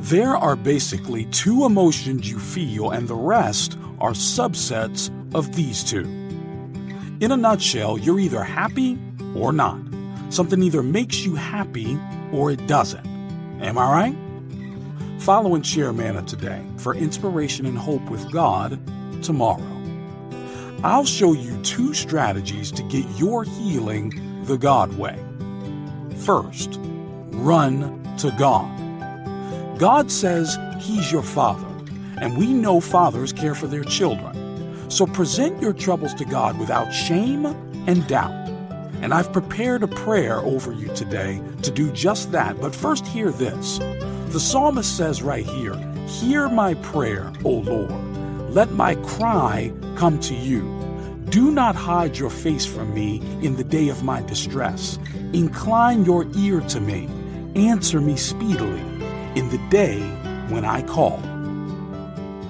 There are basically two emotions you feel, and the rest are subsets of these two. In a nutshell, you're either happy or not. Something either makes you happy or it doesn't. Am I right? Follow and share Manna today for inspiration and hope with God tomorrow. I'll show you two strategies to get your healing the God way. First, run to God. God says He's your Father, and we know fathers care for their children. So present your troubles to God without shame and doubt. And I've prepared a prayer over you today to do just that. But first, hear this. The psalmist says right here, Hear my prayer, O Lord. Let my cry come to you. Do not hide your face from me in the day of my distress. Incline your ear to me. Answer me speedily in the day when I call.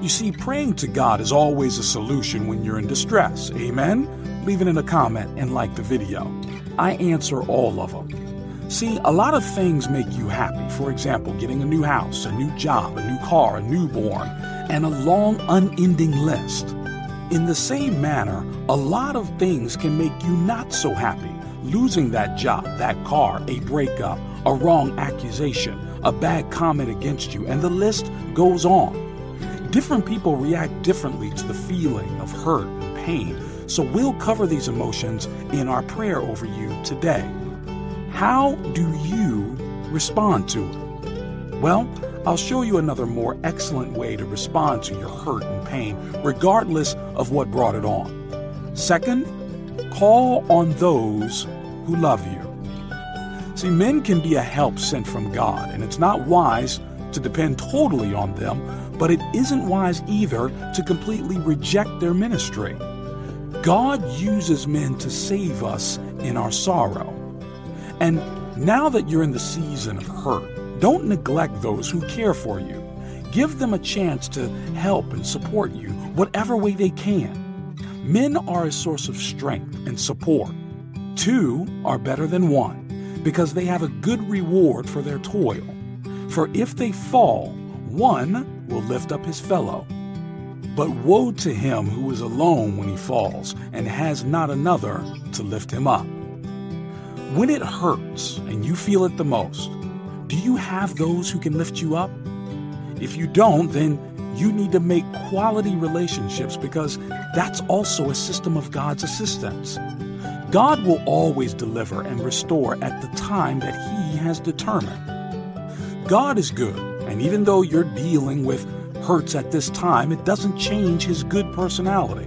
You see, praying to God is always a solution when you're in distress. Amen? Leave it in a comment and like the video. I answer all of them. See, a lot of things make you happy. For example, getting a new house, a new job, a new car, a newborn, and a long, unending list. In the same manner, a lot of things can make you not so happy. Losing that job, that car, a breakup, a wrong accusation, a bad comment against you, and the list goes on. Different people react differently to the feeling of hurt and pain, so we'll cover these emotions in our prayer over you today. How do you respond to it? Well, I'll show you another more excellent way to respond to your hurt and pain, regardless of what brought it on. Second, call on those who love you. See, men can be a help sent from God, and it's not wise to depend totally on them, but it isn't wise either to completely reject their ministry. God uses men to save us in our sorrow. And now that you're in the season of hurt, don't neglect those who care for you. Give them a chance to help and support you whatever way they can. Men are a source of strength and support. Two are better than one because they have a good reward for their toil. For if they fall, one will lift up his fellow. But woe to him who is alone when he falls and has not another to lift him up. When it hurts and you feel it the most, do you have those who can lift you up? If you don't, then you need to make quality relationships because that's also a system of God's assistance. God will always deliver and restore at the time that He has determined. God is good, and even though you're dealing with hurts at this time, it doesn't change His good personality.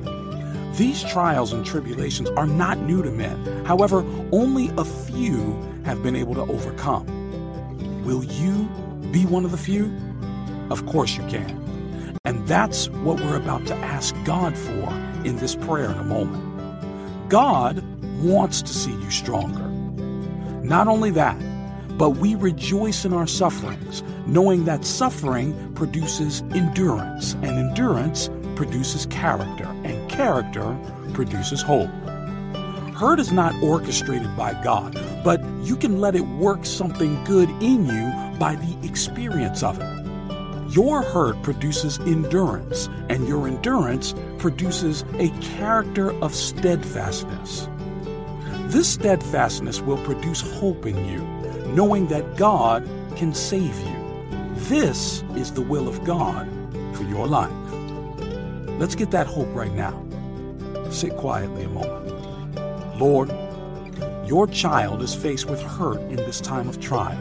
These trials and tribulations are not new to men. However, only a few have been able to overcome. Will you be one of the few? Of course you can. And that's what we're about to ask God for in this prayer in a moment. God wants to see you stronger. Not only that, but we rejoice in our sufferings, knowing that suffering produces endurance, and endurance produces character, and character produces hope. Hurt is not orchestrated by God, but you can let it work something good in you by the experience of it. Your hurt produces endurance, and your endurance produces a character of steadfastness. This steadfastness will produce hope in you, knowing that God can save you. This is the will of God for your life. Let's get that hope right now. Sit quietly a moment. Lord, your child is faced with hurt in this time of trial.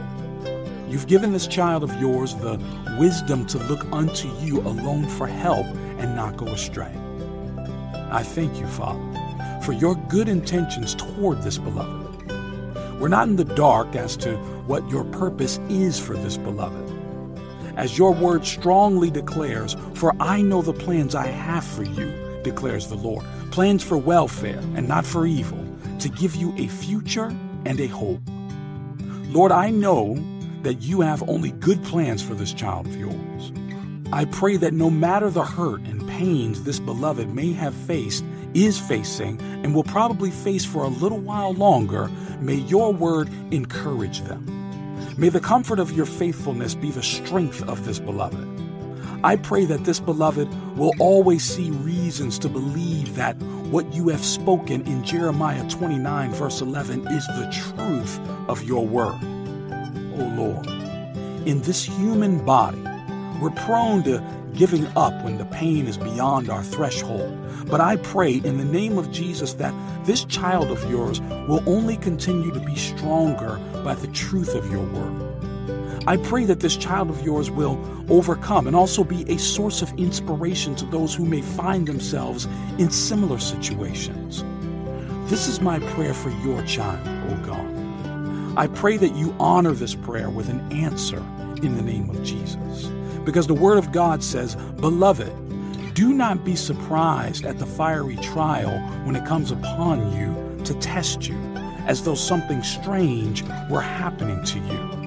You've given this child of yours the wisdom to look unto you alone for help and not go astray. I thank you, Father, for your good intentions toward this beloved. We're not in the dark as to what your purpose is for this beloved. As your word strongly declares, For I know the plans I have for you, declares the Lord plans for welfare and not for evil, to give you a future and a hope. Lord, I know that you have only good plans for this child of yours. I pray that no matter the hurt and pains this beloved may have faced, is facing, and will probably face for a little while longer, may your word encourage them. May the comfort of your faithfulness be the strength of this beloved. I pray that this beloved will always see reasons to believe that what you have spoken in Jeremiah 29, verse 11, is the truth of your word. Oh Lord, in this human body, we're prone to giving up when the pain is beyond our threshold. But I pray in the name of Jesus that this child of yours will only continue to be stronger by the truth of your word. I pray that this child of yours will overcome and also be a source of inspiration to those who may find themselves in similar situations. This is my prayer for your child, O God. I pray that you honor this prayer with an answer in the name of Jesus. Because the Word of God says, Beloved, do not be surprised at the fiery trial when it comes upon you to test you, as though something strange were happening to you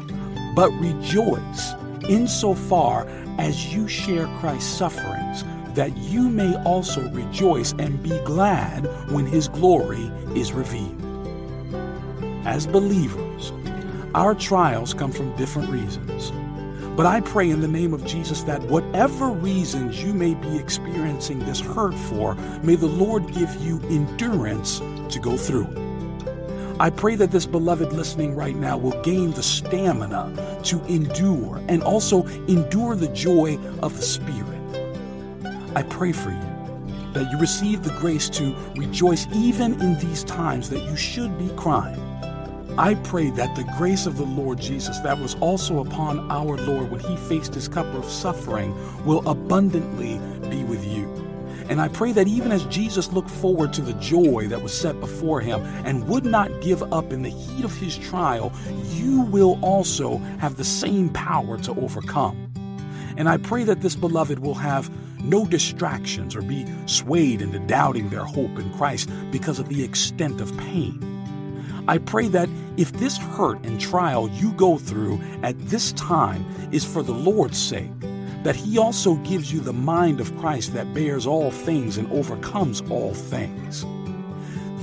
but rejoice insofar as you share Christ's sufferings, that you may also rejoice and be glad when his glory is revealed. As believers, our trials come from different reasons. But I pray in the name of Jesus that whatever reasons you may be experiencing this hurt for, may the Lord give you endurance to go through. I pray that this beloved listening right now will gain the stamina to endure and also endure the joy of the Spirit. I pray for you that you receive the grace to rejoice even in these times that you should be crying. I pray that the grace of the Lord Jesus, that was also upon our Lord when he faced his cup of suffering, will abundantly be with you. And I pray that even as Jesus looked forward to the joy that was set before him and would not give up in the heat of his trial, you will also have the same power to overcome. And I pray that this beloved will have no distractions or be swayed into doubting their hope in Christ because of the extent of pain. I pray that if this hurt and trial you go through at this time is for the Lord's sake, that he also gives you the mind of Christ that bears all things and overcomes all things.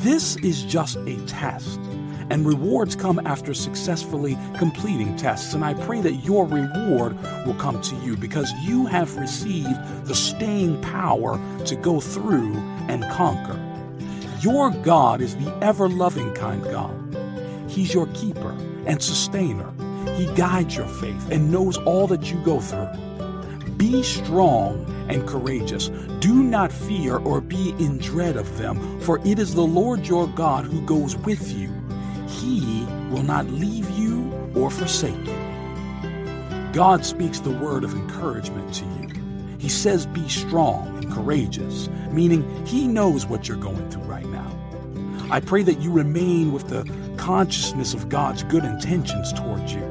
This is just a test, and rewards come after successfully completing tests. And I pray that your reward will come to you because you have received the staying power to go through and conquer. Your God is the ever loving kind God. He's your keeper and sustainer. He guides your faith and knows all that you go through. Be strong and courageous. Do not fear or be in dread of them, for it is the Lord your God who goes with you. He will not leave you or forsake you. God speaks the word of encouragement to you. He says, Be strong and courageous, meaning He knows what you're going through right now. I pray that you remain with the consciousness of God's good intentions towards you.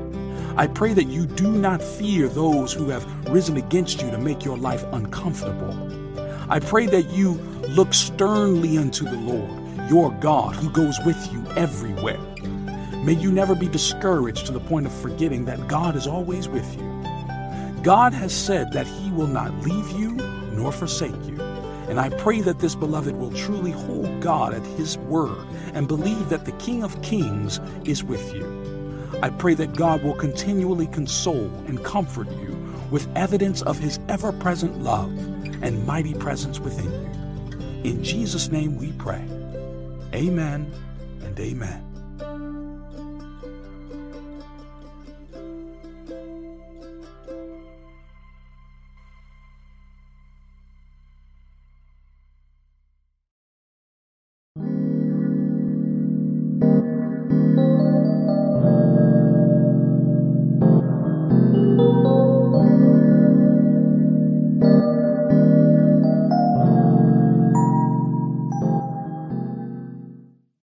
I pray that you do not fear those who have risen against you to make your life uncomfortable. I pray that you look sternly unto the Lord, your God, who goes with you everywhere. May you never be discouraged to the point of forgetting that God is always with you. God has said that He will not leave you nor forsake you. And I pray that this beloved will truly hold God at His word and believe that the King of Kings is with you. I pray that God will continually console and comfort you with evidence of his ever present love and mighty presence within you. In Jesus' name we pray. Amen and amen.